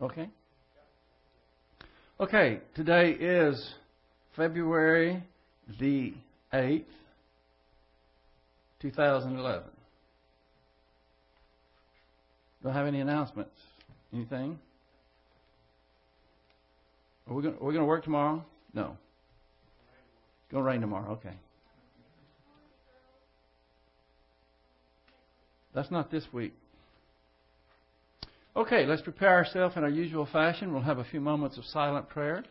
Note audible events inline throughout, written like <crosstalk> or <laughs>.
Okay? Okay, today is February the 8th, 2011. Do I have any announcements? Anything? Are we going to work tomorrow? No. It's going to rain tomorrow. Okay. That's not this week. Okay, let's prepare ourselves in our usual fashion. We'll have a few moments of silent prayer.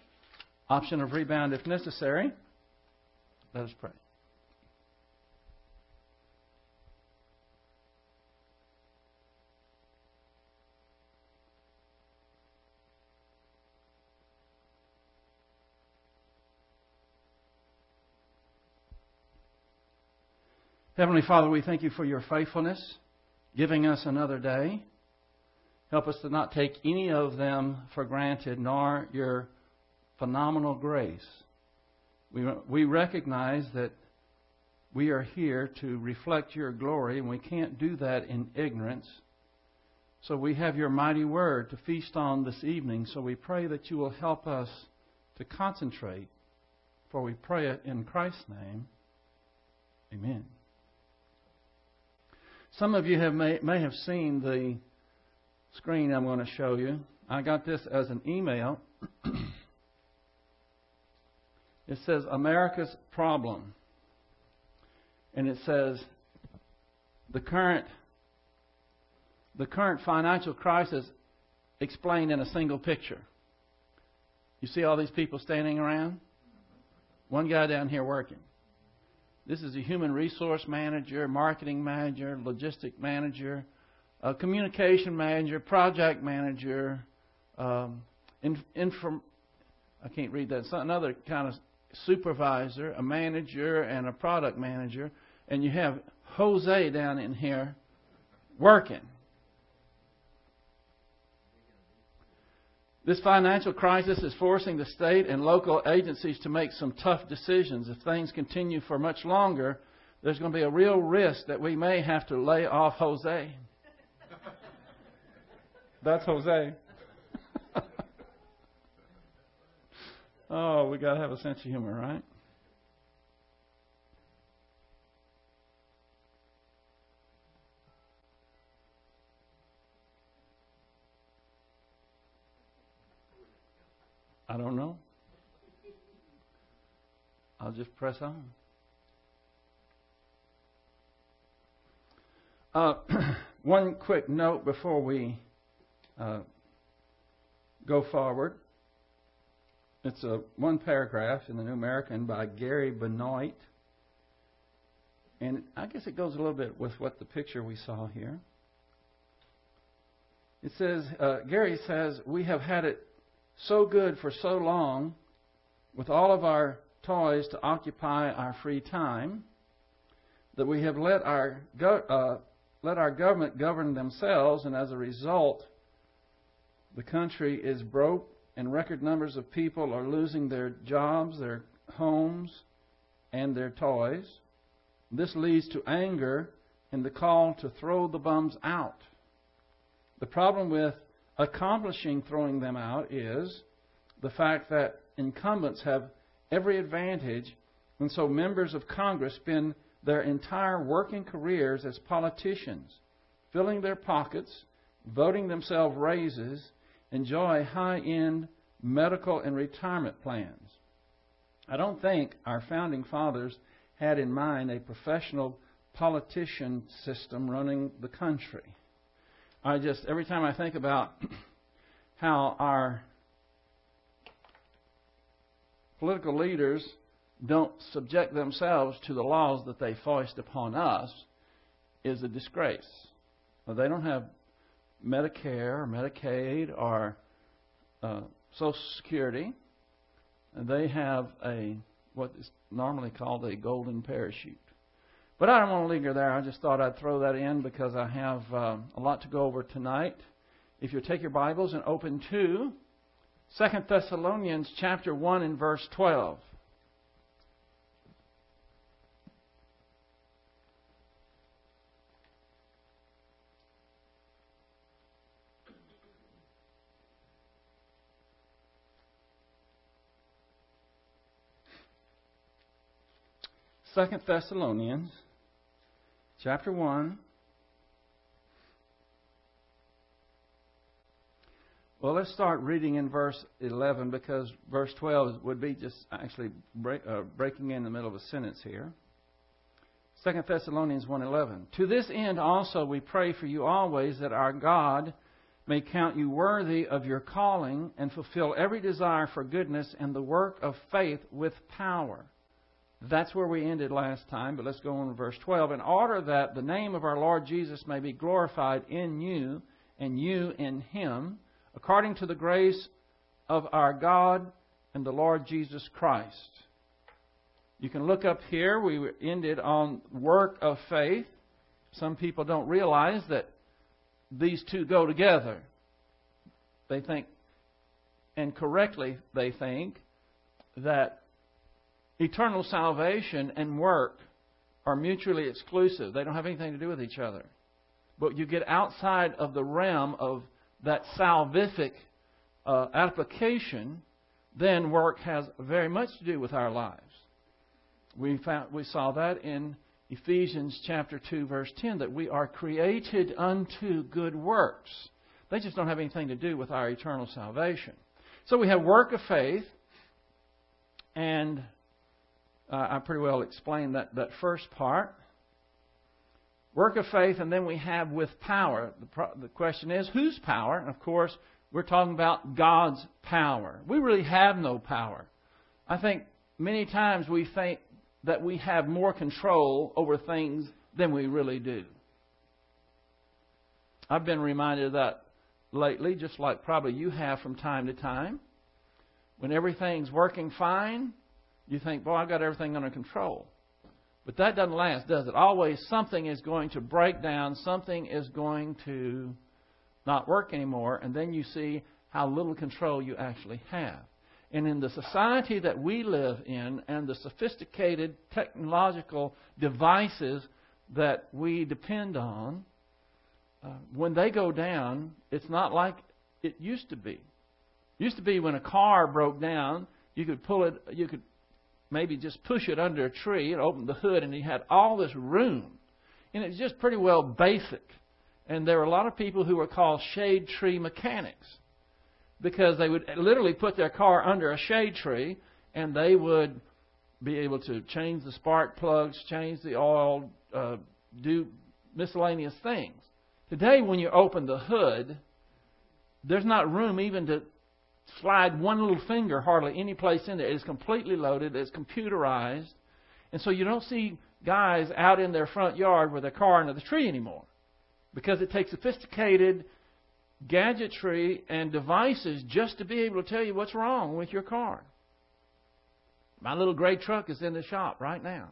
Option of rebound if necessary. Let us pray. Heavenly Father, we thank you for your faithfulness, giving us another day. Help us to not take any of them for granted, nor your phenomenal grace. We, we recognize that we are here to reflect your glory, and we can't do that in ignorance. So we have your mighty word to feast on this evening. So we pray that you will help us to concentrate, for we pray it in Christ's name. Amen. Some of you have may, may have seen the screen I'm going to show you. I got this as an email. <clears throat> it says America's problem. And it says the current the current financial crisis explained in a single picture. You see all these people standing around? One guy down here working. This is a human resource manager, marketing manager, logistic manager, a communication manager, project manager, um, inform, I can't read that. Another kind of supervisor, a manager, and a product manager, and you have Jose down in here working. This financial crisis is forcing the state and local agencies to make some tough decisions. If things continue for much longer, there's going to be a real risk that we may have to lay off Jose. That's Jose. <laughs> oh, we got to have a sense of humor, right? I don't know. I'll just press on. Uh, <clears throat> one quick note before we uh, go forward. It's a one paragraph in the New American by Gary Benoit. And I guess it goes a little bit with what the picture we saw here. It says, uh, Gary says, we have had it so good for so long with all of our toys to occupy our free time that we have let our, go, uh, let our government govern themselves, and as a result, the country is broke, and record numbers of people are losing their jobs, their homes, and their toys. This leads to anger and the call to throw the bums out. The problem with accomplishing throwing them out is the fact that incumbents have every advantage, and so members of Congress spend their entire working careers as politicians, filling their pockets, voting themselves raises, enjoy high end medical and retirement plans. I don't think our founding fathers had in mind a professional politician system running the country. I just, every time I think about <clears throat> how our political leaders don't subject themselves to the laws that they foist upon us, is a disgrace. They don't have Medicare or Medicaid or uh, Social Security. And they have a what is normally called a golden parachute. But I don't want to linger there. I just thought I'd throw that in because I have uh, a lot to go over tonight. If you take your Bibles and open to Second Thessalonians chapter 1 and verse 12. Second Thessalonians chapter 1. Well, let's start reading in verse 11 because verse 12 would be just actually break, uh, breaking in the middle of a sentence here. 2 Thessalonians 1:11 To this end also we pray for you always that our God may count you worthy of your calling and fulfill every desire for goodness and the work of faith with power. That's where we ended last time, but let's go on to verse 12. In order that the name of our Lord Jesus may be glorified in you and you in him, according to the grace of our God and the Lord Jesus Christ. You can look up here. We ended on work of faith. Some people don't realize that these two go together. They think, and correctly they think, that eternal salvation and work are mutually exclusive. They don't have anything to do with each other. But you get outside of the realm of that salvific uh, application, then work has very much to do with our lives. We, found, we saw that in Ephesians chapter 2 verse 10 that we are created unto good works. They just don't have anything to do with our eternal salvation. So we have work of faith, and uh, I pretty well explained that, that first part. Work of faith, and then we have with power. The, pro- the question is, whose power? And of course, we're talking about God's power. We really have no power. I think many times we think that we have more control over things than we really do. I've been reminded of that lately, just like probably you have from time to time. When everything's working fine, you think, boy, I've got everything under control. But that doesn't last, does it? Always something is going to break down, something is going to not work anymore, and then you see how little control you actually have. And in the society that we live in and the sophisticated technological devices that we depend on, uh, when they go down, it's not like it used to be. It used to be when a car broke down, you could pull it, you could maybe just push it under a tree and open the hood, and you had all this room. And it's just pretty well basic. And there were a lot of people who were called shade tree mechanics because they would literally put their car under a shade tree and they would be able to change the spark plugs, change the oil, uh, do miscellaneous things. Today, when you open the hood, there's not room even to slide one little finger hardly any place in there. It is completely loaded, it's computerized, and so you don't see guys out in their front yard with their car under the tree anymore because it takes sophisticated gadgetry and devices just to be able to tell you what's wrong with your car. My little gray truck is in the shop right now.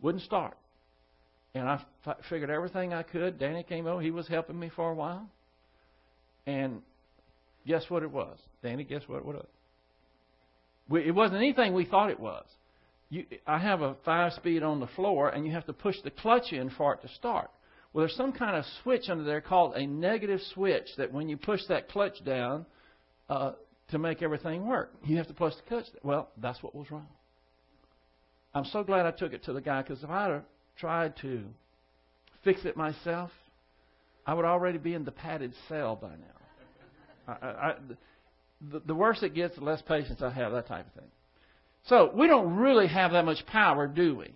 Wouldn't start. And I f- figured everything I could. Danny came over. He was helping me for a while. And guess what it was? Danny, guess what it was? We, it wasn't anything we thought it was. You, I have a five speed on the floor, and you have to push the clutch in for it to start. Well, there's some kind of switch under there called a negative switch that when you push that clutch down uh, to make everything work, you have to push the clutch. Down. Well, that's what was wrong. I'm so glad I took it to the guy because if I'd have tried to fix it myself, I would already be in the padded cell by now. I, I, the, the worse it gets, the less patience I have, that type of thing. So we don't really have that much power, do we?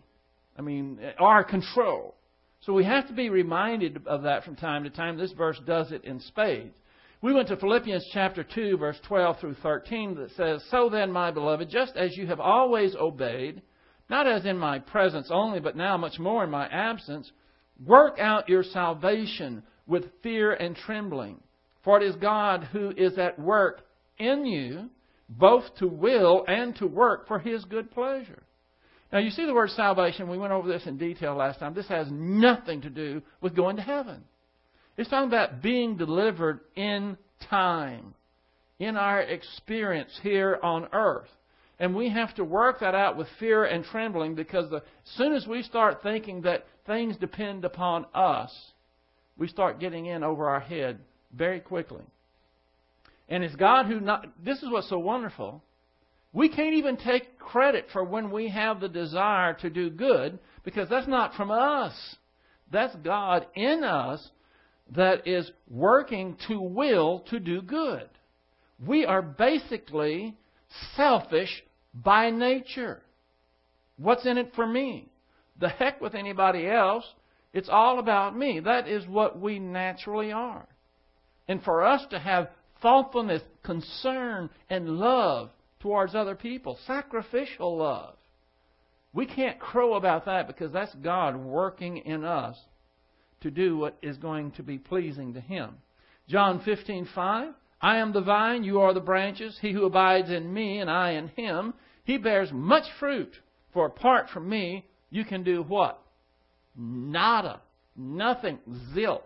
I mean, our control. So we have to be reminded of that from time to time. This verse does it in spades. We went to Philippians chapter 2, verse 12 through 13, that says, So then, my beloved, just as you have always obeyed, not as in my presence only, but now much more in my absence, work out your salvation with fear and trembling. For it is God who is at work in you, both to will and to work for his good pleasure. Now, you see the word salvation. We went over this in detail last time. This has nothing to do with going to heaven. It's talking about being delivered in time, in our experience here on earth. And we have to work that out with fear and trembling because the, as soon as we start thinking that things depend upon us, we start getting in over our head very quickly. And it's God who not, this is what's so wonderful. We can't even take credit for when we have the desire to do good because that's not from us. That's God in us that is working to will to do good. We are basically selfish by nature. What's in it for me? The heck with anybody else. It's all about me. That is what we naturally are. And for us to have thoughtfulness, concern, and love towards other people, sacrificial love, we can't crow about that because that's God working in us to do what is going to be pleasing to Him. John 15:5 I am the vine, you are the branches. He who abides in me and I in him, he bears much fruit. For apart from me, you can do what? Nada. Nothing. Zilch.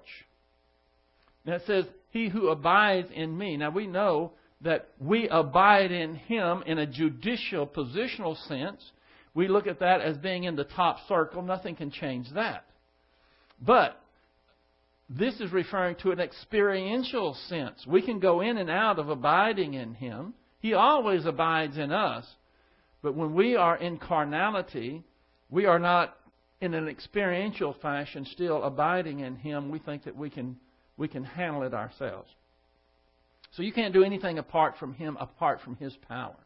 It says, He who abides in me. Now we know that we abide in Him in a judicial, positional sense. We look at that as being in the top circle. Nothing can change that. But this is referring to an experiential sense. We can go in and out of abiding in Him. He always abides in us. But when we are in carnality, we are not in an experiential fashion still abiding in Him. We think that we can, we can handle it ourselves. So you can't do anything apart from Him, apart from His power.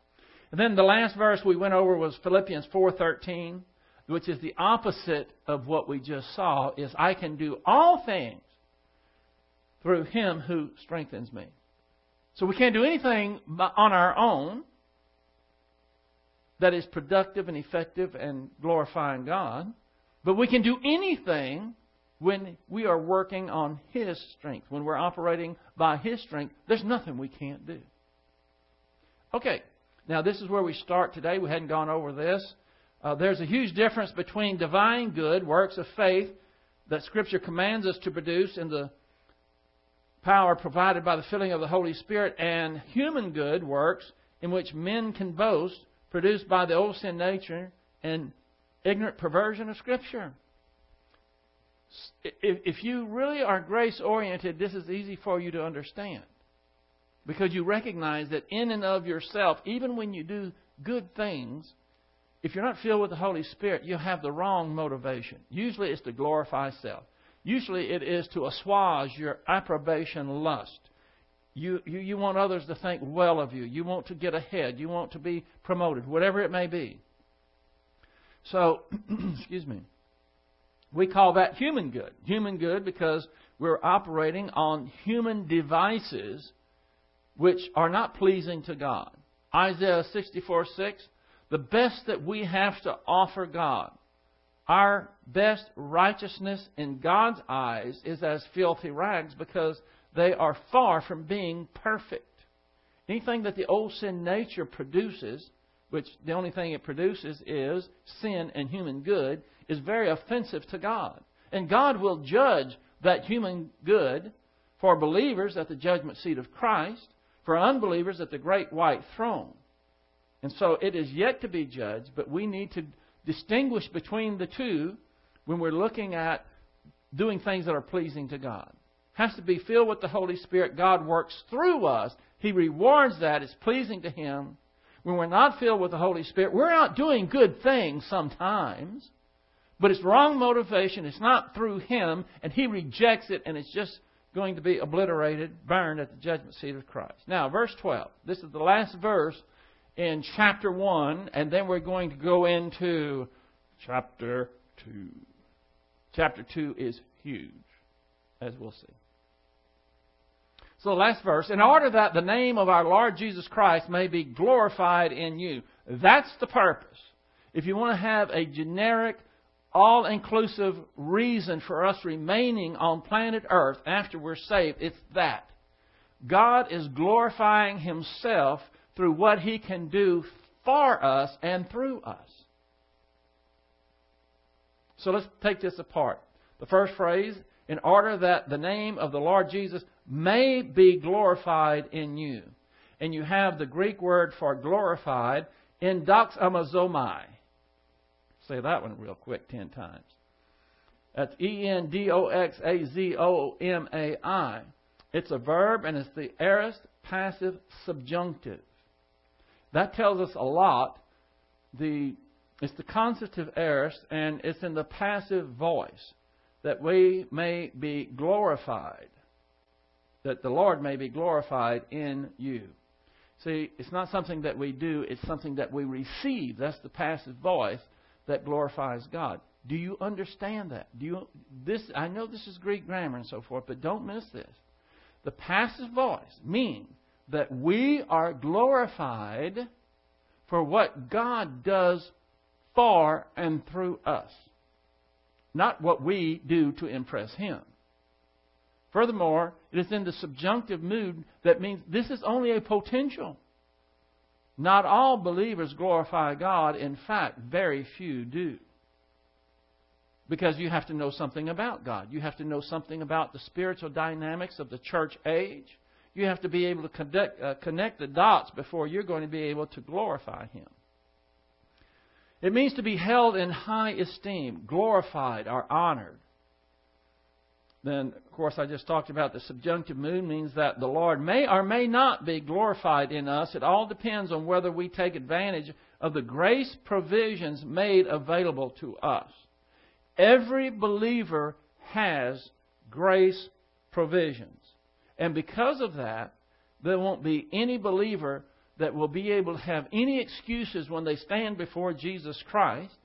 And then the last verse we went over was Philippians 4:13, which is the opposite of what we just saw. Is I can do all things through Him who strengthens me. So we can't do anything on our own that is productive and effective and glorifying God, but we can do anything when we are working on His strength, when we're operating by His strength. There's nothing we can't do. Okay, now this is where we start today. We hadn't gone over this. Uh, there's a huge difference between divine good, works of faith, that Scripture commands us to produce in the power provided by the filling of the Holy Spirit and human good works in which men can boast, produced by the old sin nature and ignorant perversion of Scripture. If you really are grace oriented, this is easy for you to understand. Because you recognize that in and of yourself, even when you do good things, if you're not filled with the Holy Spirit, you'll have the wrong motivation. Usually it's to glorify self. Usually it is to assuage your approbation lust. You, you, you want others to think well of you. You want to get ahead. You want to be promoted, whatever it may be. So, <clears throat> excuse me. We call that human good. Human good because we're operating on human devices which are not pleasing to God. Isaiah 64 6, the best that we have to offer God our best righteousness in God's eyes is as filthy rags because they are far from being perfect. Anything that the old sin nature produces, which the only thing it produces is sin and human good, is very offensive to God. And God will judge that human good for believers at the judgment seat of Christ, for unbelievers at the great white throne. And so it is yet to be judged, but we need to distinguish between the two when we're looking at doing things that are pleasing to God. Has to be filled with the Holy Spirit. God works through us. He rewards that. It's pleasing to Him. When we're not filled with the Holy Spirit, we're not doing good things sometimes, but it's wrong motivation. It's not through Him, and He rejects it, and it's just going to be obliterated, burned at the judgment seat of Christ. Now, verse 12. This is the last verse in chapter 1, and then we're going to go into chapter 2. Chapter 2 is huge, as we'll see. So, the last verse, in order that the name of our Lord Jesus Christ may be glorified in you. That's the purpose. If you want to have a generic, all inclusive reason for us remaining on planet Earth after we're saved, it's that. God is glorifying Himself through what He can do for us and through us. So let's take this apart. The first phrase, in order that the name of the Lord Jesus may be glorified in you. And you have the Greek word for glorified, endoxazomai. Say that one real quick ten times. That's E N D O X A Z O M A I. It's a verb and it's the aorist passive subjunctive. That tells us a lot. The it's the consecutive aorist, and it's in the passive voice that we may be glorified, that the Lord may be glorified in you. See, it's not something that we do, it's something that we receive. That's the passive voice that glorifies God. Do you understand that? Do you this I know this is Greek grammar and so forth, but don't miss this. The passive voice means that we are glorified for what God does for and through us, not what we do to impress Him. Furthermore, it is in the subjunctive mood that means this is only a potential. Not all believers glorify God. In fact, very few do. Because you have to know something about God. You have to know something about the spiritual dynamics of the church age. You have to be able to connect, uh, connect the dots before you're going to be able to glorify Him. It means to be held in high esteem, glorified, or honored. Then, of course, I just talked about the subjunctive mood means that the Lord may or may not be glorified in us. It all depends on whether we take advantage of the grace provisions made available to us. Every believer has grace provisions. And because of that, there won't be any believer that will be able to have any excuses when they stand before Jesus Christ.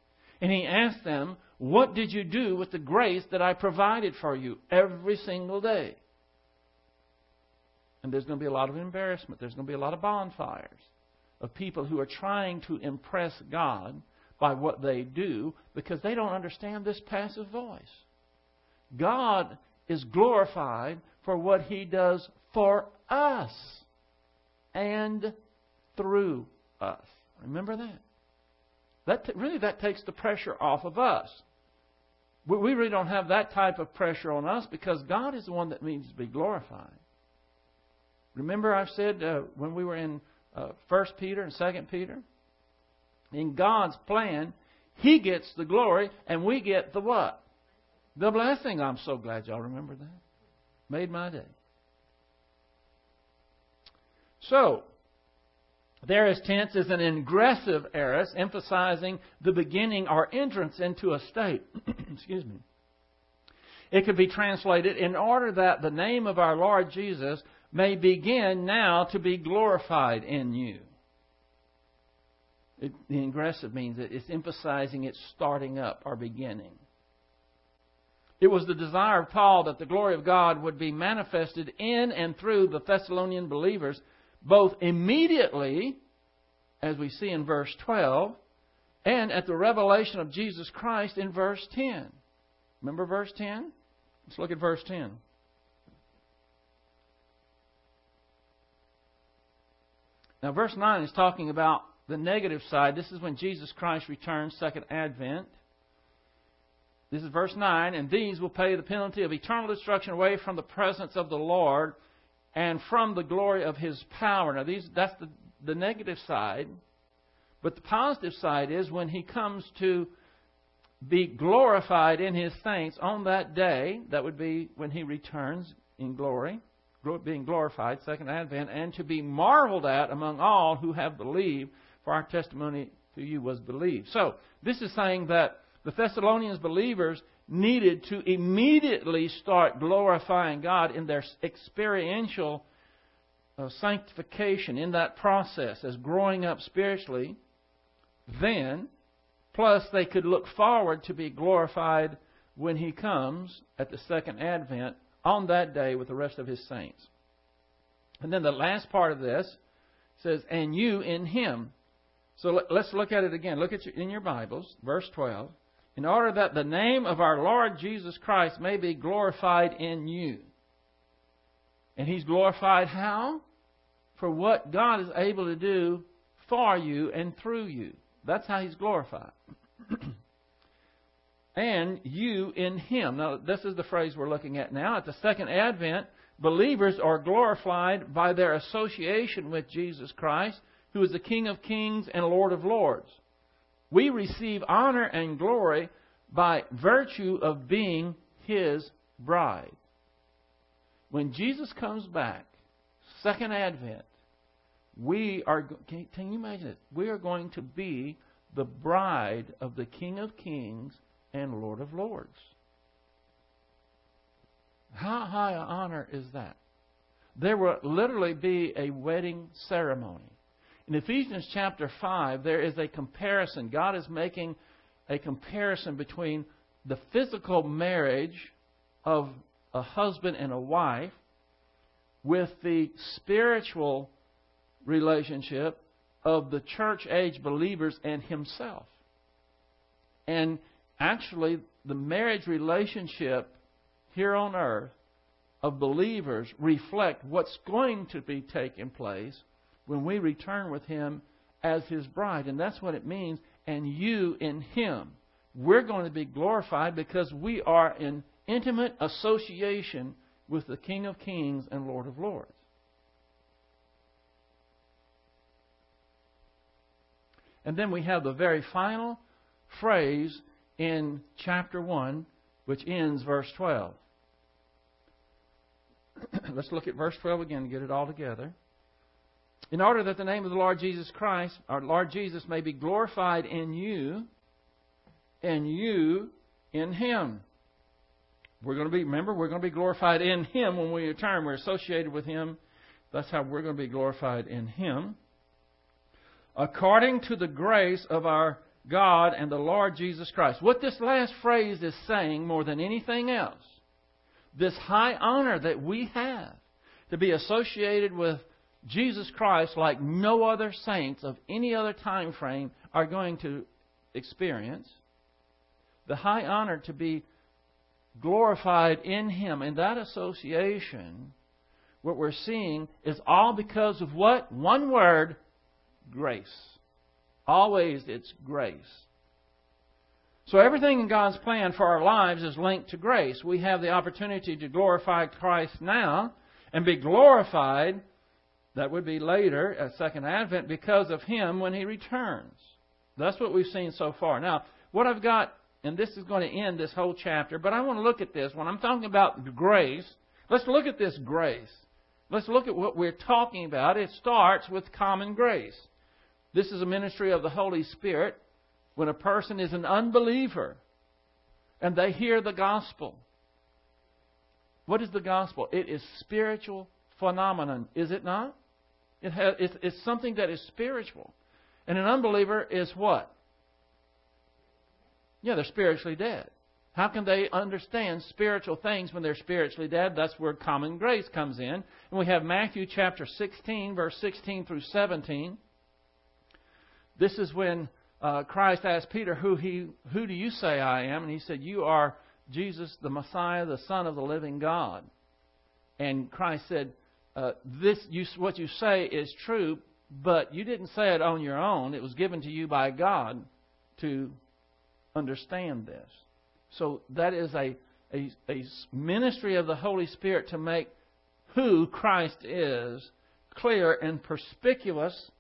And he asks them, What did you do with the grace that I provided for you every single day? And there's going to be a lot of embarrassment. There's going to be a lot of bonfires of people who are trying to impress God by what they do because they don't understand this passive voice. God is glorified for what He does for us and through us. Remember that. That t- really that takes the pressure off of us. We, really don't have that type of pressure on us because God is the one that needs to be glorified. Remember, I've said uh, when we were in uh, First Peter and Second Peter, in God's plan, He gets the glory, and we get the what? The blessing. I'm so glad y'all remember that. Made my day. So, there is tense is an ingressive aorist, emphasizing the beginning or entrance into a state. <clears throat> Excuse me. It could be translated in order that the name of our Lord Jesus may begin now to be glorified in you. It, the ingressive means that it's emphasizing its starting up or beginning. It was the desire of Paul that the glory of God would be manifested in and through the Thessalonian believers, both immediately, as we see in verse 12, and at the revelation of Jesus Christ in verse 10. Remember verse 10? Let's look at verse 10. Now, verse 9 is talking about the negative side. This is when Jesus Christ returns, second advent. This is verse 9. And these will pay the penalty of eternal destruction away from the presence of the Lord and from the glory of his power. Now, these, that's the, the negative side. But the positive side is when he comes to be glorified in his saints on that day, that would be when he returns in glory, being glorified, second advent, and to be marveled at among all who have believed, for our testimony to you was believed. So, this is saying that the Thessalonians believers needed to immediately start glorifying God in their experiential uh, sanctification, in that process, as growing up spiritually. Then, plus, they could look forward to be glorified when He comes at the second advent on that day with the rest of His saints. And then the last part of this says, And you in Him. So let's look at it again. Look at your, in your Bibles, verse 12 in order that the name of our Lord Jesus Christ may be glorified in you. And He's glorified how? For what God is able to do for you and through you. That's how He's glorified. <clears throat> and you in Him. Now, this is the phrase we're looking at now. At the second advent, believers are glorified by their association with Jesus Christ, who is the King of kings and Lord of lords. We receive honor and glory by virtue of being His bride. When Jesus comes back, second advent, we are, can, you imagine it? We are going to be the bride of the King of Kings and Lord of Lords. How high an honor is that? There will literally be a wedding ceremony. In Ephesians chapter 5, there is a comparison. God is making a comparison between the physical marriage of a husband and a wife with the spiritual relationship of the church age believers and himself. And actually, the marriage relationship here on earth of believers reflect what's going to be taking place when we return with him as his bride. And that's what it means. And you in him. We're going to be glorified because we are in intimate association with the King of Kings and Lord of Lords. And then we have the very final phrase in chapter 1, which ends verse 12. <clears throat> Let's look at verse 12 again and get it all together. In order that the name of the Lord Jesus Christ, our Lord Jesus, may be glorified in you, and you in Him. We're going to be, remember, we're going to be glorified in Him when we return. We're associated with Him. That's how we're going to be glorified in Him. According to the grace of our God and the Lord Jesus Christ. What this last phrase is saying more than anything else, this high honor that we have to be associated with Jesus Christ like no other saints of any other time frame are going to experience. The high honor to be glorified in Him. In that association, what we're seeing is all because of what? One word grace. Always it's grace. So everything in God's plan for our lives is linked to grace. We have the opportunity to glorify Christ now and be glorified, that would be later at Second Advent, because of Him when He returns. That's what we've seen so far. Now, what I've got, and this is going to end this whole chapter, but I want to look at this. When I'm talking about grace, let's look at this grace. Let's look at what we're talking about. It starts with common grace. This is a ministry of the Holy Spirit when a person is an unbeliever and they hear the gospel. What is the gospel? It is spiritual phenomenon, is it not? It has, it's, it's something that is spiritual. And an unbeliever is what? Yeah, they're spiritually dead. How can they understand spiritual things when they're spiritually dead? That's where common grace comes in. And we have Matthew chapter 16, verse 16 through 17. This is when uh, Christ asked Peter, who, he, who do you say I am? And he said, You are Jesus, the Messiah, the Son of the living God. And Christ said, uh, this, you, What you say is true, but you didn't say it on your own. It was given to you by God to understand this. So that is a, a, a ministry of the Holy Spirit to make who Christ is clear and perspicuous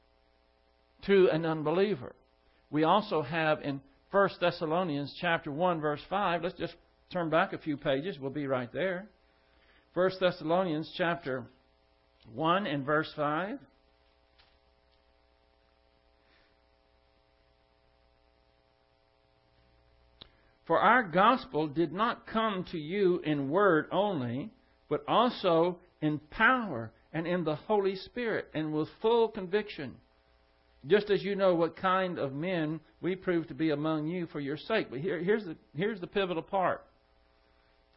to an unbeliever. We also have in 1 Thessalonians chapter 1 verse 5, let's just turn back a few pages, we'll be right there. 1 Thessalonians chapter 1 and verse 5. For our gospel did not come to you in word only, but also in power and in the Holy Spirit and with full conviction just as you know what kind of men we prove to be among you for your sake. But here, here's, the, here's the pivotal part.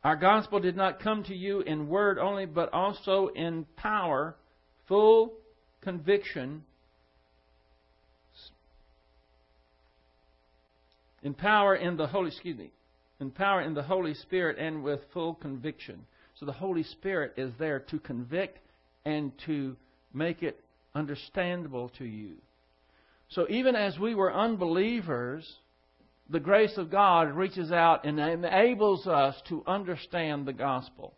Our gospel did not come to you in word only, but also in power, full conviction, in power in the Holy, excuse me, in power in the Holy Spirit and with full conviction. So the Holy Spirit is there to convict and to make it understandable to you. So even as we were unbelievers, the grace of God reaches out and enables us to understand the gospel.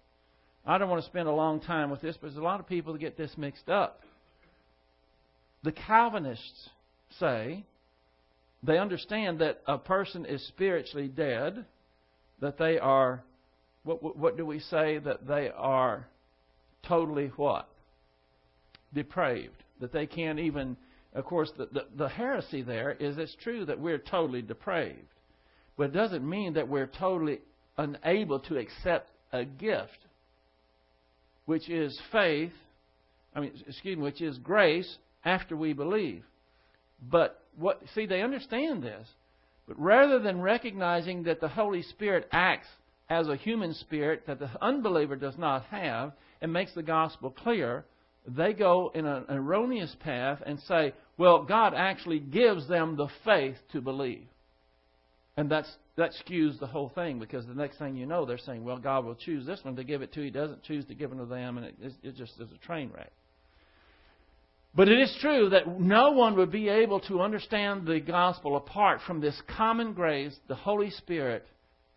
I don't want to spend a long time with this, but there's a lot of people that get this mixed up. The Calvinists say they understand that a person is spiritually dead, that they are, what, what do we say? That they are totally what? depraved, that they can't even. Of course, the, the, the heresy there is it's true that we're totally depraved, but it doesn't mean that we're totally unable to accept a gift, which is faith. I mean, excuse me, which is grace after we believe. But what? See, they understand this. But rather than recognizing that the Holy Spirit acts as a human spirit that the unbeliever does not have and makes the gospel clear, they go in an erroneous path and say, well, God actually gives them the faith to believe. And that's, that skews the whole thing because the next thing you know, they're saying, well, God will choose this one to give it to. He doesn't choose to give it to them, and it, it just is a train wreck. But it is true that no one would be able to understand the gospel apart from this common grace, the Holy Spirit,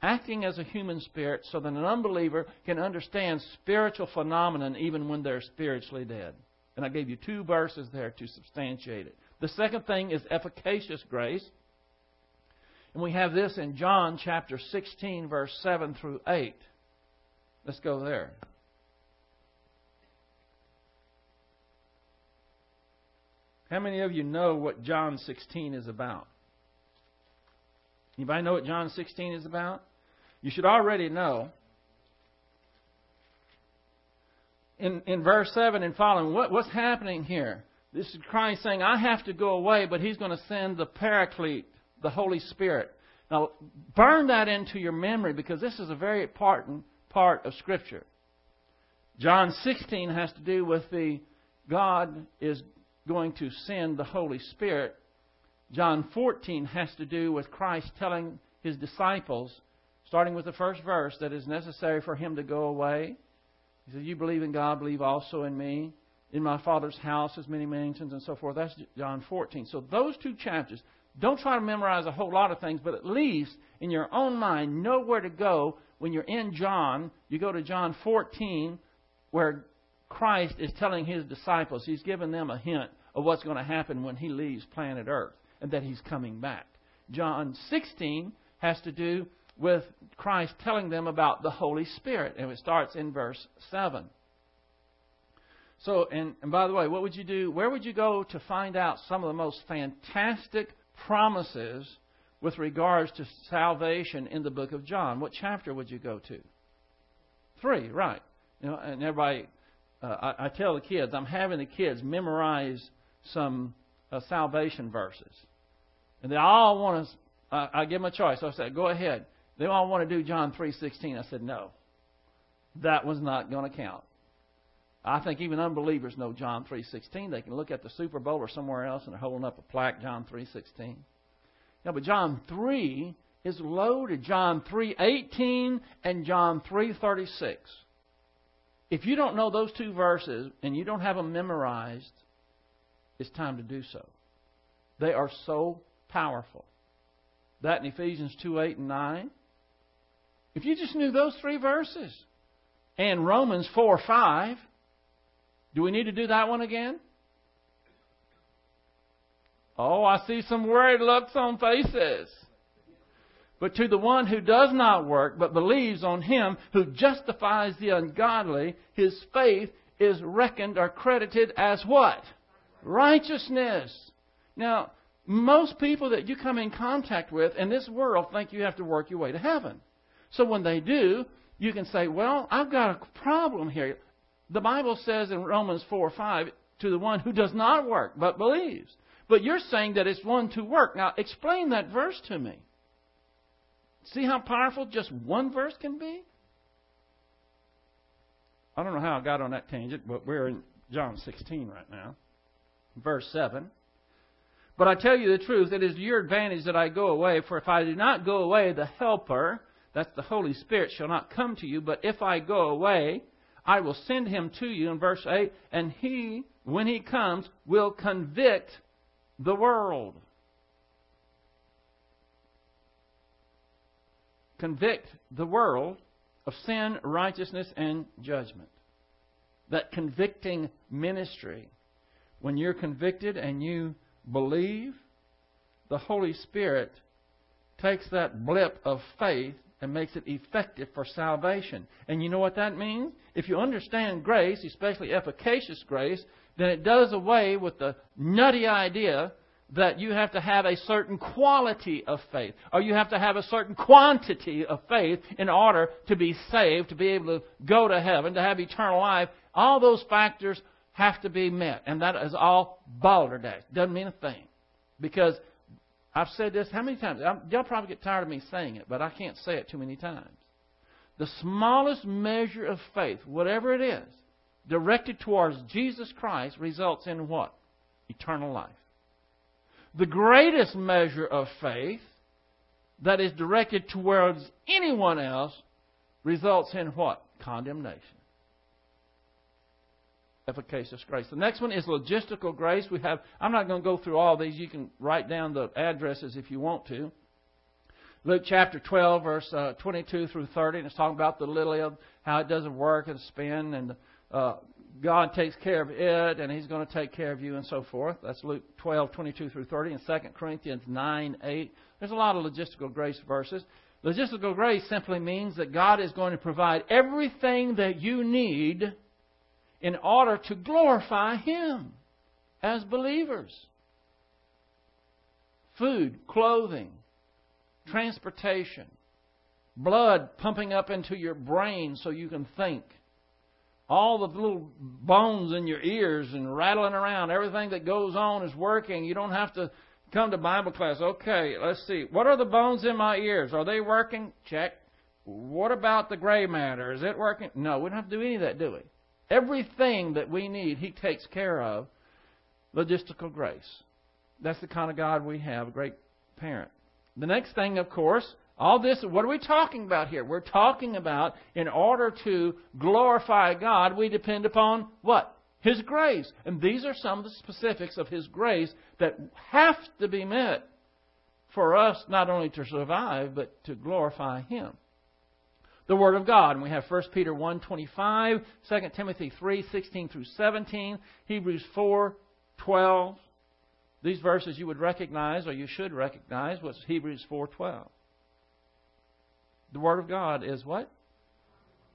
acting as a human spirit so that an unbeliever can understand spiritual phenomenon even when they're spiritually dead. And I gave you two verses there to substantiate it. The second thing is efficacious grace. And we have this in John chapter 16, verse 7 through 8. Let's go there. How many of you know what John 16 is about? Anybody know what John 16 is about? You should already know. In, in verse 7 and following, what, what's happening here? This is Christ saying, I have to go away, but He's going to send the Paraclete, the Holy Spirit. Now, burn that into your memory because this is a very important part of Scripture. John 16 has to do with the God is going to send the Holy Spirit. John 14 has to do with Christ telling his disciples, starting with the first verse, that is necessary for him to go away. He says, You believe in God, believe also in me. In my Father's house is many mansions and so forth. That's John 14. So those two chapters, don't try to memorize a whole lot of things, but at least in your own mind, know where to go. When you're in John, you go to John 14, where Christ is telling his disciples, he's given them a hint of what's going to happen when he leaves planet Earth and that he's coming back. John 16 has to do with Christ telling them about the Holy Spirit, and it starts in verse 7. So, and, and by the way, what would you do? Where would you go to find out some of the most fantastic promises with regards to salvation in the book of John? What chapter would you go to? Three, right. You know, and everybody, uh, I, I tell the kids, I'm having the kids memorize some uh, salvation verses. And they all want to, uh, I give them a choice. I said, go ahead. They all want to do John 3.16. I said, no. That was not going to count. I think even unbelievers know John 3.16. They can look at the Super Bowl or somewhere else and they're holding up a plaque, John 3.16. Yeah, but John 3 is loaded. John 3.18 and John 3.36. If you don't know those two verses and you don't have them memorized, it's time to do so. They are so powerful. That in Ephesians 2 8 and 9. If you just knew those three verses, and Romans 4 5, do we need to do that one again? Oh, I see some worried looks on faces. But to the one who does not work, but believes on him who justifies the ungodly, his faith is reckoned or credited as what? Righteousness. Now, most people that you come in contact with in this world think you have to work your way to heaven. So when they do, you can say, Well, I've got a problem here. The Bible says in Romans 4 or 5, to the one who does not work but believes. But you're saying that it's one to work. Now, explain that verse to me. See how powerful just one verse can be? I don't know how I got on that tangent, but we're in John 16 right now verse 7. But I tell you the truth, it is to your advantage that I go away, for if I do not go away, the Helper, that's the Holy Spirit, shall not come to you. But if I go away, I will send him to you, in verse 8, and he, when he comes, will convict the world. Convict the world of sin, righteousness, and judgment. That convicting ministry when you're convicted and you believe, the Holy Spirit takes that blip of faith and makes it effective for salvation. And you know what that means? If you understand grace, especially efficacious grace, then it does away with the nutty idea that you have to have a certain quality of faith, or you have to have a certain quantity of faith in order to be saved, to be able to go to heaven, to have eternal life. All those factors have to be met, and that is all balderdash. Doesn't mean a thing. Because I've said this how many times? Y'all probably get tired of me saying it, but I can't say it too many times. The smallest measure of faith, whatever it is, directed towards Jesus Christ results in what? Eternal life. The greatest measure of faith that is directed towards anyone else results in what? Condemnation. Efficacious grace. The next one is logistical grace. We have I'm not going to go through all these. You can write down the addresses if you want to. Luke chapter 12, verse uh, 22 through 30, and it's talking about the lily of how it doesn't work and spin, and uh, God takes care of it, and He's going to take care of you, and so forth. That's Luke 12, 22 through 30, and 2 Corinthians 9, 8. There's a lot of logistical grace verses. Logistical grace simply means that God is going to provide everything that you need in order to glorify Him as believers food, clothing, transportation, blood pumping up into your brain so you can think all the little bones in your ears and rattling around. Everything that goes on is working. You don't have to come to Bible class. Okay, let's see. What are the bones in my ears? Are they working? Check. What about the gray matter? Is it working? No, we don't have to do any of that, do we? Everything that we need, He takes care of. Logistical grace. That's the kind of God we have, a great parent. The next thing, of course, all this, what are we talking about here? We're talking about in order to glorify God, we depend upon what? His grace. And these are some of the specifics of His grace that have to be met for us not only to survive, but to glorify Him. The Word of God. And we have 1 Peter 1 25, 2 Timothy 3 16 through 17, Hebrews 4 12. These verses you would recognize, or you should recognize, what's Hebrews 4 12. The Word of God is what?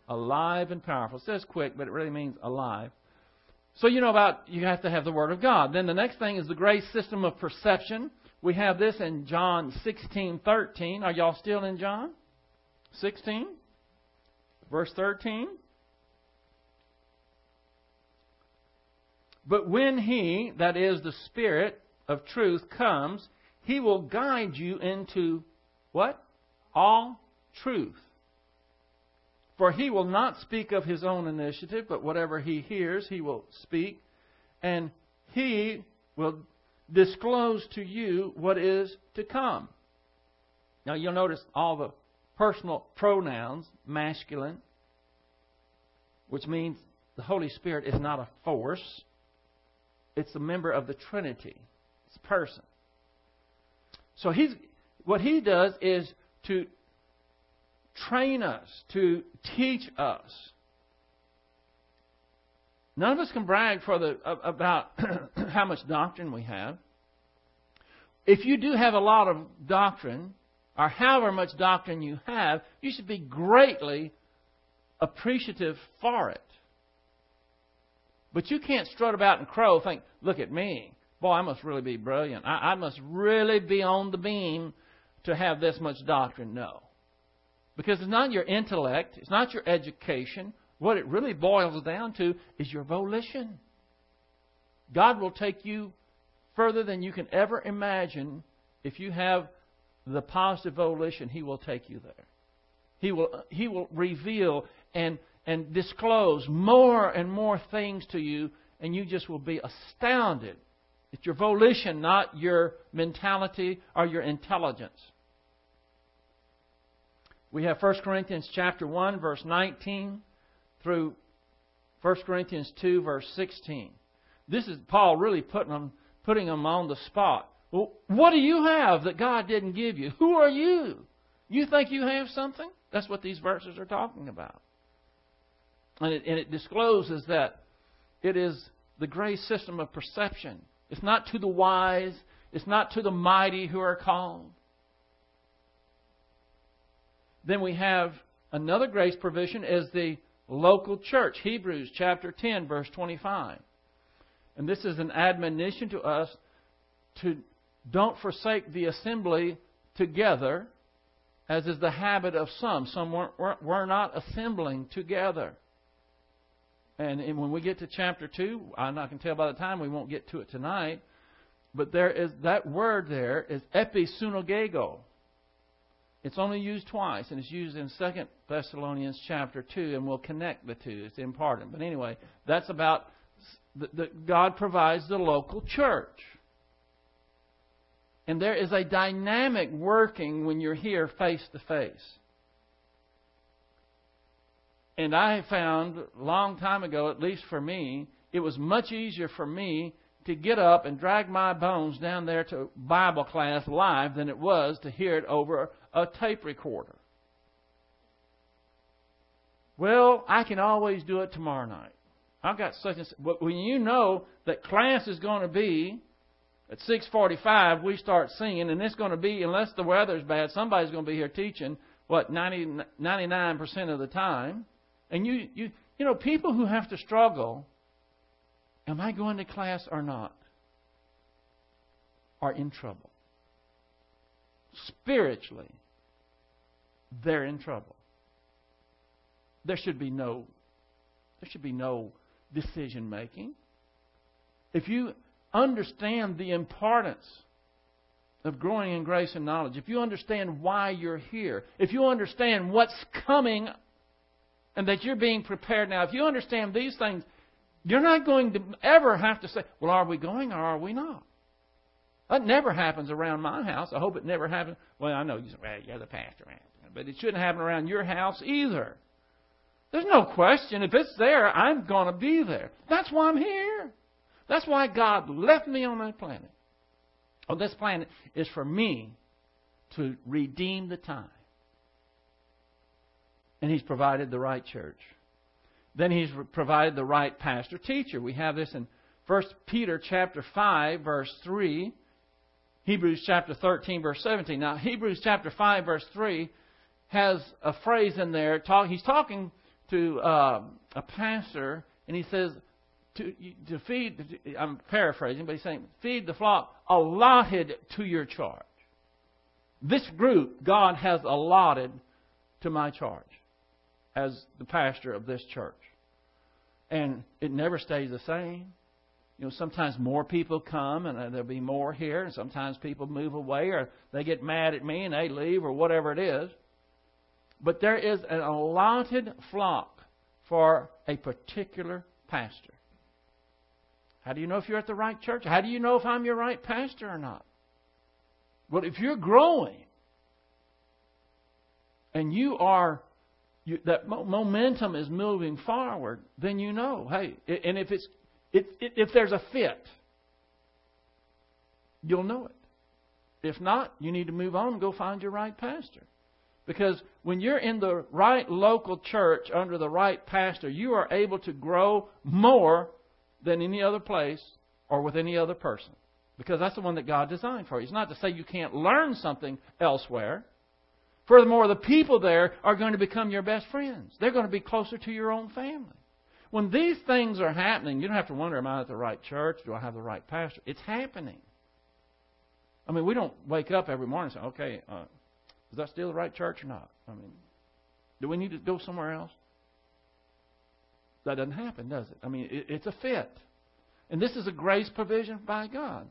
Alive and powerful. It says quick, but it really means alive. So you know about you have to have the Word of God. Then the next thing is the grace system of perception. We have this in John 16:13. Are y'all still in John 16? Verse 13. But when he, that is the Spirit of truth, comes, he will guide you into what? All truth. For he will not speak of his own initiative, but whatever he hears, he will speak, and he will disclose to you what is to come. Now you'll notice all the personal pronouns, masculine, which means the Holy Spirit is not a force, it's a member of the Trinity. It's a person. So he's what he does is to train us, to teach us. None of us can brag for the about <clears throat> how much doctrine we have. If you do have a lot of doctrine, or however much doctrine you have, you should be greatly appreciative for it. But you can't strut about and crow, think, look at me. Boy, I must really be brilliant. I, I must really be on the beam to have this much doctrine. No. Because it's not your intellect, it's not your education. What it really boils down to is your volition. God will take you further than you can ever imagine if you have the positive volition. He will take you there. He will, he will reveal and, and disclose more and more things to you, and you just will be astounded. It's your volition, not your mentality or your intelligence. We have 1 Corinthians chapter 1 verse 19 through 1 Corinthians 2 verse 16. This is Paul really putting them putting them on the spot. Well, what do you have that God didn't give you? Who are you? You think you have something? That's what these verses are talking about. And it, and it discloses that it is the grace system of perception. It's not to the wise, it's not to the mighty who are called. Then we have another grace provision is the local church. Hebrews chapter 10, verse 25. And this is an admonition to us to don't forsake the assembly together, as is the habit of some. Some weren't, were not assembling together. And, and when we get to chapter 2, I'm not going to tell by the time we won't get to it tonight, but there is that word there is episunagoge. It's only used twice, and it's used in 2 Thessalonians chapter 2, and we'll connect the two. It's important. But anyway, that's about that God provides the local church. And there is a dynamic working when you're here face to face. And I found a long time ago, at least for me, it was much easier for me to get up and drag my bones down there to Bible class live than it was to hear it over a tape recorder. Well, I can always do it tomorrow night. I've got such and such. But when you know that class is going to be at 6:45, we start singing, and it's going to be unless the weather's bad, somebody's going to be here teaching. What 90, 99% of the time, and you you you know people who have to struggle. Am I going to class or not? Are in trouble. Spiritually, they're in trouble. There should be no there should be no decision making. If you understand the importance of growing in grace and knowledge, if you understand why you're here, if you understand what's coming and that you're being prepared now, if you understand these things, you're not going to ever have to say, Well, are we going or are we not? That never happens around my house. I hope it never happens. Well, I know you say, Well, you're the pastor, man. but it shouldn't happen around your house either. There's no question. If it's there, I'm going to be there. That's why I'm here. That's why God left me on that planet. On this planet is for me to redeem the time. And He's provided the right church. Then He's provided the right pastor teacher. We have this in 1 Peter chapter 5, verse 3. Hebrews chapter 13, verse 17. Now, Hebrews chapter 5, verse 3 has a phrase in there. Talk, he's talking to uh, a pastor, and he says, to, to feed, I'm paraphrasing, but he's saying, feed the flock allotted to your charge. This group God has allotted to my charge as the pastor of this church. And it never stays the same. You know, sometimes more people come and uh, there'll be more here, and sometimes people move away or they get mad at me and they leave or whatever it is. But there is an allotted flock for a particular pastor. How do you know if you're at the right church? How do you know if I'm your right pastor or not? Well, if you're growing and you are you, that momentum is moving forward, then you know. Hey, and if it's if, if there's a fit, you'll know it. If not, you need to move on and go find your right pastor. Because when you're in the right local church under the right pastor, you are able to grow more than any other place or with any other person. Because that's the one that God designed for you. It's not to say you can't learn something elsewhere. Furthermore, the people there are going to become your best friends. They're going to be closer to your own family. When these things are happening, you don't have to wonder, am I at the right church? Do I have the right pastor? It's happening. I mean, we don't wake up every morning and say, okay, uh, is that still the right church or not? I mean, do we need to go somewhere else? That doesn't happen, does it? I mean, it, it's a fit. And this is a grace provision by God.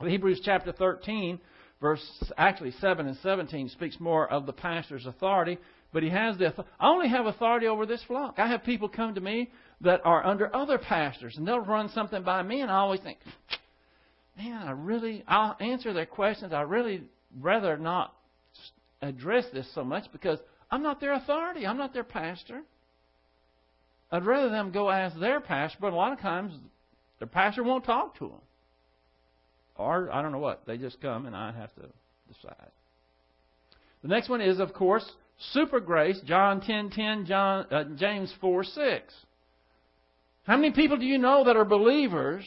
Hebrews chapter 13, verse actually 7 and 17 speaks more of the pastor's authority, but he has the I only have authority over this flock. I have people come to me that are under other pastors, and they'll run something by me, and I always think, man, I really, I'll answer their questions. I really rather not address this so much because I'm not their authority. I'm not their pastor. I'd rather them go ask their pastor, but a lot of times their pastor won't talk to them. Or, I don't know what, they just come and I have to decide. The next one is, of course, super grace, John 10 10, John, uh, James 4 6. How many people do you know that are believers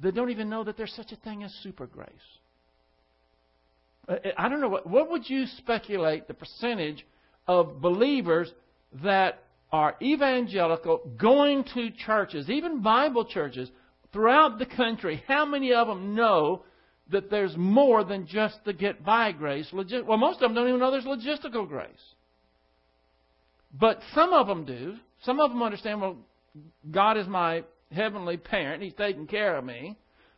that don't even know that there's such a thing as super grace? Uh, I don't know what what would you speculate the percentage of believers that are evangelical going to churches, even Bible churches throughout the country. How many of them know that there's more than just the get by grace? Well, most of them don't even know there's logistical grace. But some of them do. Some of them understand, well, God is my heavenly parent. He's taking care of me.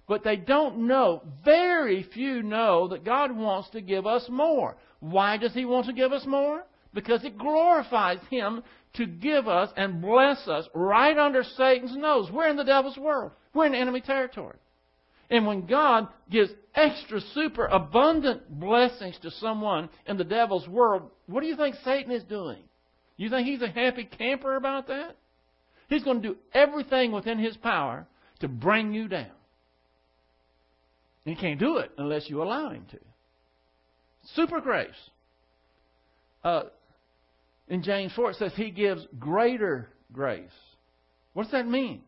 But they don't know, very few know that God wants to give us more. Why does He want to give us more? Because it glorifies Him to give us and bless us right under Satan's nose. We're in the devil's world. We're in enemy territory. And when God gives extra, super abundant blessings to someone in the devil's world, what do you think Satan is doing? You think he's a happy camper about that? He's going to do everything within his power to bring you down. And he can't do it unless you allow him to. Super grace. Uh, in James 4, it says he gives greater grace. What does that mean?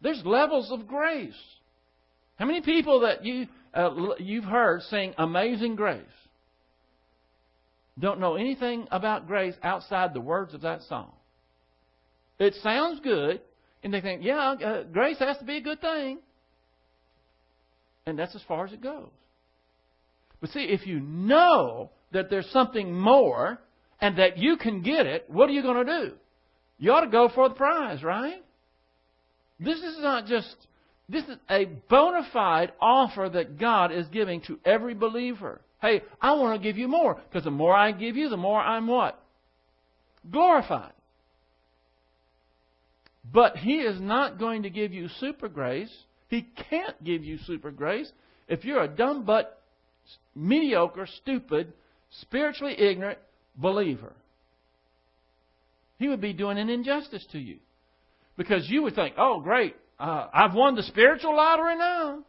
There's levels of grace. How many people that you uh, you've heard sing "Amazing Grace" don't know anything about grace outside the words of that song? It sounds good, and they think, "Yeah, uh, grace has to be a good thing," and that's as far as it goes. But see, if you know that there's something more and that you can get it, what are you going to do? You ought to go for the prize, right? This is not just, this is a bona fide offer that God is giving to every believer. Hey, I want to give you more, because the more I give you, the more I'm what? Glorified. But He is not going to give you super grace. He can't give you super grace if you're a dumb but mediocre, stupid, spiritually ignorant believer. He would be doing an injustice to you. Because you would think, oh, great, uh, I've won the spiritual lottery now.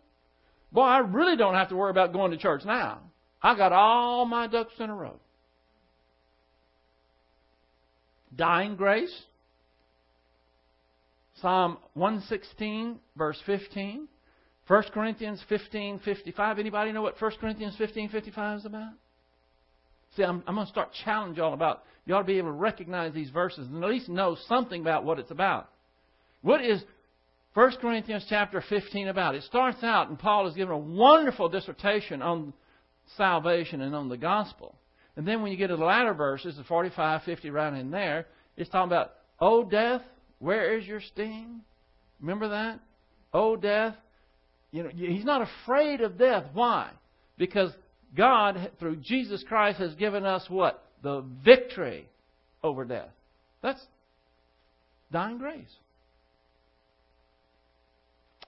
Boy, I really don't have to worry about going to church now. I got all my ducks in a row. Dying grace. Psalm 116, verse 15. 1 Corinthians 15, 55. Anybody know what 1 Corinthians 15, 55 is about? See, I'm, I'm going to start challenging y'all about, you ought to be able to recognize these verses and at least know something about what it's about. What is 1 Corinthians chapter 15 about? It starts out, and Paul is given a wonderful dissertation on salvation and on the gospel. And then when you get to the latter verses, the 45, 50 right in there, it's talking about, Oh, death, where is your sting? Remember that? Oh, death. You know, he's not afraid of death. Why? Because God, through Jesus Christ, has given us what? The victory over death. That's dying grace.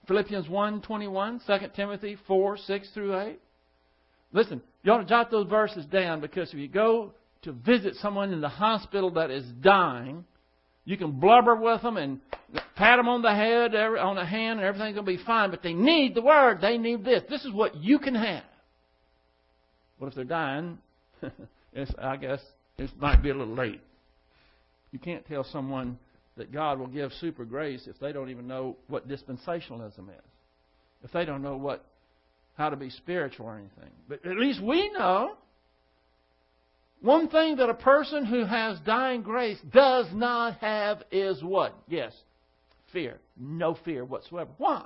Philippians 1 21, 2 Timothy 4 6 through 8. Listen, you ought to jot those verses down because if you go to visit someone in the hospital that is dying, you can blubber with them and pat them on the head, on the hand, and everything's going to be fine. But they need the word. They need this. This is what you can have. Well, if they're dying, <laughs> it's, I guess it might be a little late. You can't tell someone that God will give super grace if they don't even know what dispensationalism is. If they don't know what how to be spiritual or anything. But at least we know one thing that a person who has dying grace does not have is what? Yes, fear. No fear whatsoever. Why?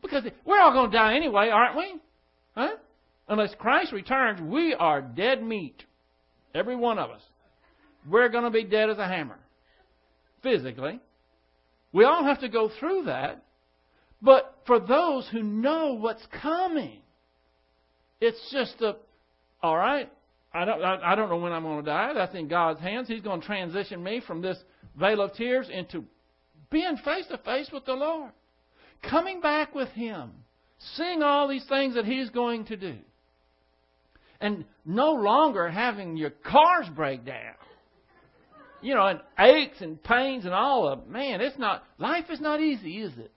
Because we're all going to die anyway, aren't we? Huh? Unless Christ returns, we are dead meat. Every one of us. We're going to be dead as a hammer. Physically. We all have to go through that. But for those who know what's coming, it's just a, all right, I don't, I, I don't know when I'm going to die. That's in God's hands. He's going to transition me from this vale of tears into being face to face with the Lord. Coming back with Him. Seeing all these things that He's going to do and no longer having your cars break down. You know, and aches and pains and all of man, it's not life is not easy, is it?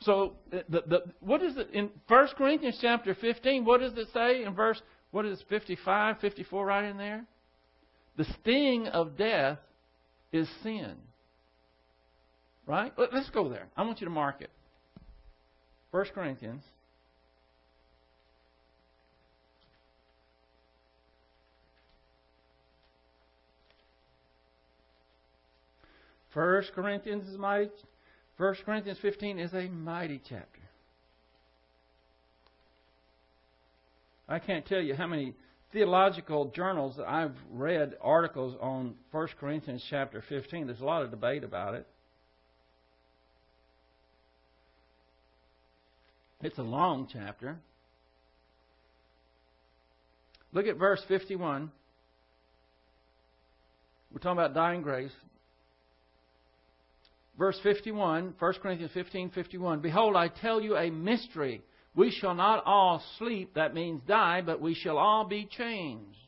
So the, the what is it in 1 Corinthians chapter 15, what does it say in verse what is it, 55, 54 right in there? The sting of death is sin. Right? Let's go there. I want you to mark it. 1 Corinthians First Corinthians is mighty. First Corinthians 15 is a mighty chapter. I can't tell you how many theological journals that I've read articles on 1 Corinthians chapter 15. There's a lot of debate about it. It's a long chapter. Look at verse 51. We're talking about dying grace. Verse 51, 1 Corinthians 15, 51. Behold, I tell you a mystery. We shall not all sleep, that means die, but we shall all be changed.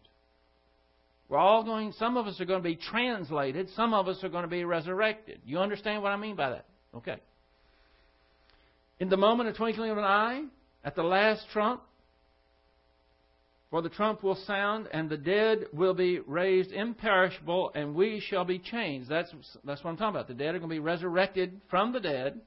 We're all going, some of us are going to be translated, some of us are going to be resurrected. You understand what I mean by that? Okay. In the moment of twinkling of an eye, at the last trump, for the trump will sound, and the dead will be raised imperishable, and we shall be changed. That's, that's what I'm talking about. The dead are going to be resurrected from the dead.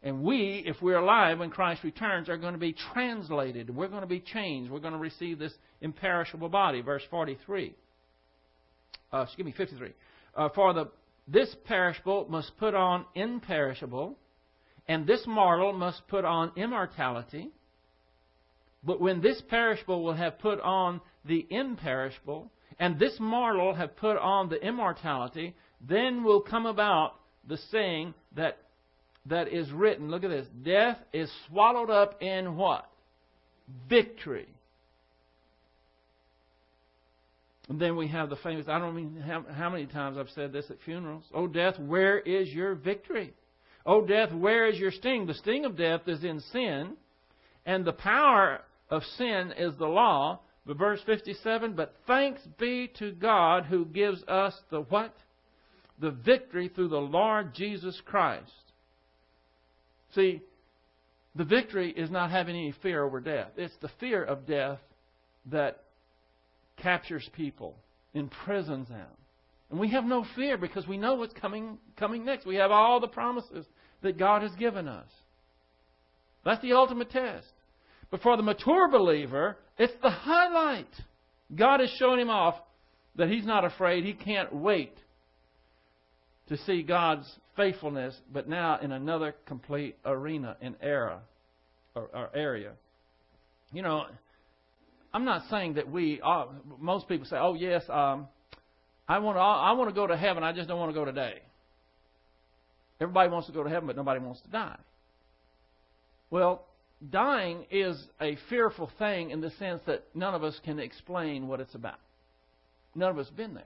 And we, if we're alive when Christ returns, are going to be translated. We're going to be changed. We're going to receive this imperishable body. Verse 43. Uh, excuse me, 53. Uh, For the, this perishable must put on imperishable, and this mortal must put on immortality. But when this perishable will have put on the imperishable, and this mortal have put on the immortality, then will come about the saying that that is written. Look at this. Death is swallowed up in what? Victory. And then we have the famous, I don't mean how, how many times I've said this at funerals. Oh, death, where is your victory? Oh, death, where is your sting? The sting of death is in sin, and the power of sin is the law. But verse 57, but thanks be to God who gives us the what? The victory through the Lord Jesus Christ. See, the victory is not having any fear over death. It's the fear of death that captures people, imprisons them. And we have no fear because we know what's coming coming next. We have all the promises that God has given us. That's the ultimate test. But for the mature believer, it's the highlight. God has shown him off that he's not afraid. He can't wait to see God's faithfulness, but now in another complete arena and era or, or area. You know, I'm not saying that we. Uh, most people say, "Oh yes, um, I want to. I want to go to heaven. I just don't want to go today." Everybody wants to go to heaven, but nobody wants to die. Well, dying is a fearful thing in the sense that none of us can explain what it's about. None of us have been there.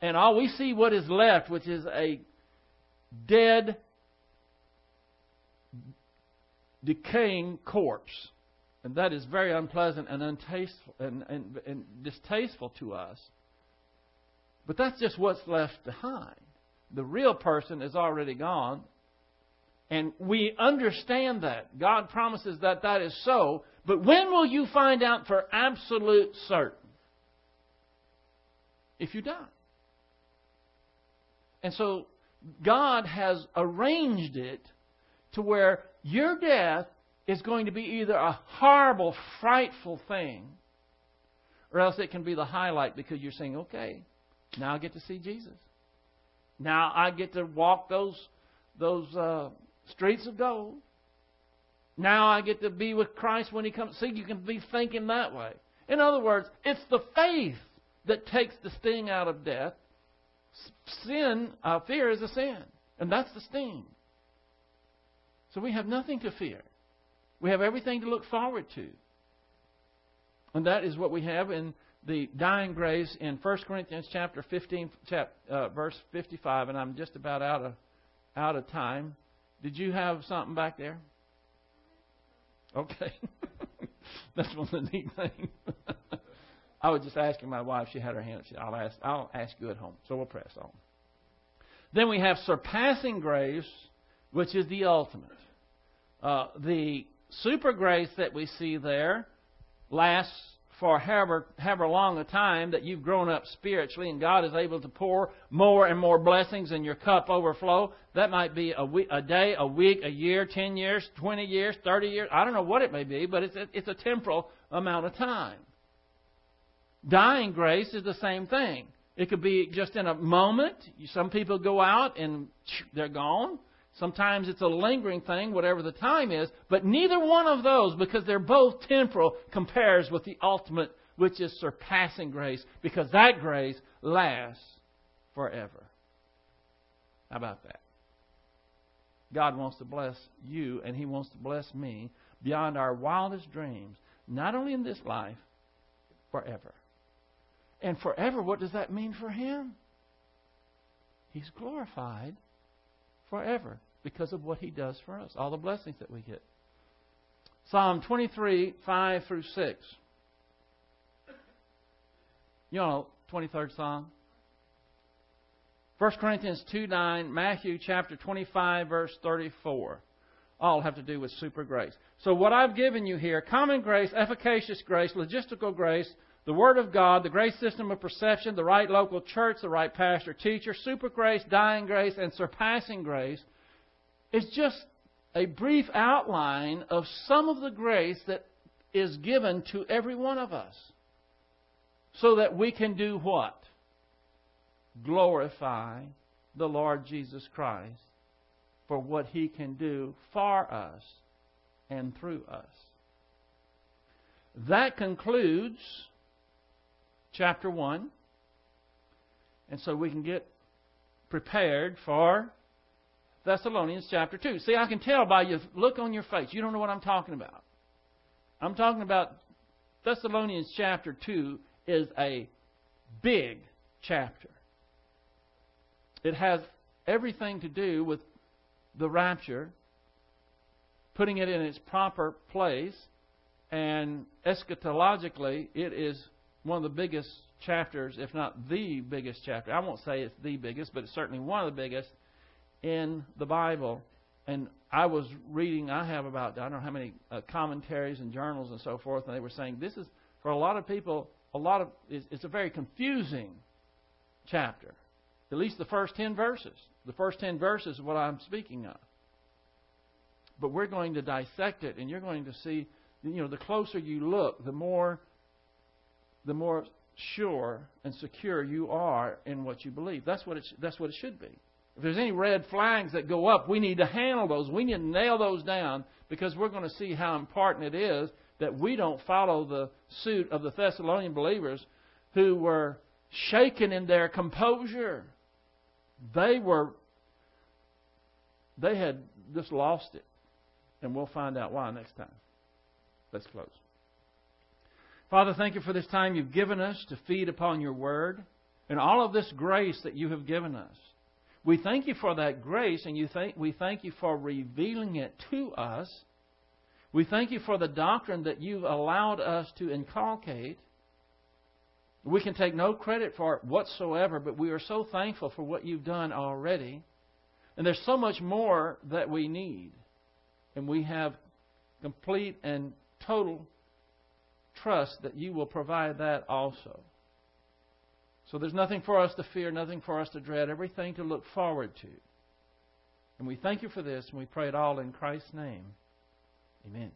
And all we see what is left, which is a dead, decaying corpse. And that is very unpleasant and untasteful and, and, and distasteful to us. But that's just what's left behind. The real person is already gone. And we understand that. God promises that that is so. But when will you find out for absolute certain? If you die. And so God has arranged it to where your death is going to be either a horrible, frightful thing, or else it can be the highlight because you're saying, okay, now I get to see Jesus. Now I get to walk those those uh, streets of gold. Now I get to be with Christ when He comes. See, you can be thinking that way. In other words, it's the faith that takes the sting out of death sin, uh, fear is a sin. And that's the sting. So we have nothing to fear. We have everything to look forward to. And that is what we have in the dying grace in 1 Corinthians chapter 15, chap, uh, verse 55. And I'm just about out of, out of time. Did you have something back there? Okay. <laughs> That's one of the neat things. <laughs> I was just asking my wife. She had her hand. She, I'll ask. I'll ask you at home. So we'll press on. Then we have surpassing grace, which is the ultimate. Uh, the super grace that we see there lasts for however, however long a time that you've grown up spiritually and God is able to pour more and more blessings and your cup overflow. That might be a, week, a day, a week, a year, 10 years, 20 years, 30 years. I don't know what it may be, but it's a, it's a temporal amount of time. Dying grace is the same thing. It could be just in a moment. Some people go out and they're gone. Sometimes it's a lingering thing, whatever the time is. But neither one of those, because they're both temporal, compares with the ultimate, which is surpassing grace, because that grace lasts forever. How about that? God wants to bless you, and He wants to bless me beyond our wildest dreams, not only in this life, forever. And forever, what does that mean for Him? He's glorified forever because of what He does for us, all the blessings that we get. Psalm 23, 5 through 6. You know, 23rd Psalm? 1 Corinthians 2 9, Matthew chapter 25, verse 34. All have to do with super grace. So, what I've given you here common grace, efficacious grace, logistical grace, the Word of God, the grace system of perception, the right local church, the right pastor teacher, super grace, dying grace, and surpassing grace is just a brief outline of some of the grace that is given to every one of us so that we can do what? glorify the Lord Jesus Christ for what he can do for us and through us. That concludes chapter 1. And so we can get prepared for Thessalonians chapter 2. See, I can tell by your look on your face. You don't know what I'm talking about. I'm talking about Thessalonians chapter 2 is a big chapter. It has everything to do with the rapture, putting it in its proper place, and eschatologically, it is one of the biggest chapters, if not the biggest chapter. I won't say it's the biggest, but it's certainly one of the biggest in the Bible. And I was reading, I have about, I don't know how many uh, commentaries and journals and so forth, and they were saying this is, for a lot of people, a lot of, it's, it's a very confusing chapter. At least the first 10 verses. The first 10 verses is what I'm speaking of. But we're going to dissect it, and you're going to see, you know, the closer you look, the more, the more sure and secure you are in what you believe. That's what it, that's what it should be. If there's any red flags that go up, we need to handle those. We need to nail those down because we're going to see how important it is that we don't follow the suit of the Thessalonian believers who were shaken in their composure. They were, they had just lost it. And we'll find out why next time. Let's close. Father, thank you for this time you've given us to feed upon your word and all of this grace that you have given us. We thank you for that grace and you thank, we thank you for revealing it to us. We thank you for the doctrine that you've allowed us to inculcate. We can take no credit for it whatsoever, but we are so thankful for what you've done already. And there's so much more that we need. And we have complete and total trust that you will provide that also. So there's nothing for us to fear, nothing for us to dread, everything to look forward to. And we thank you for this, and we pray it all in Christ's name. Amen.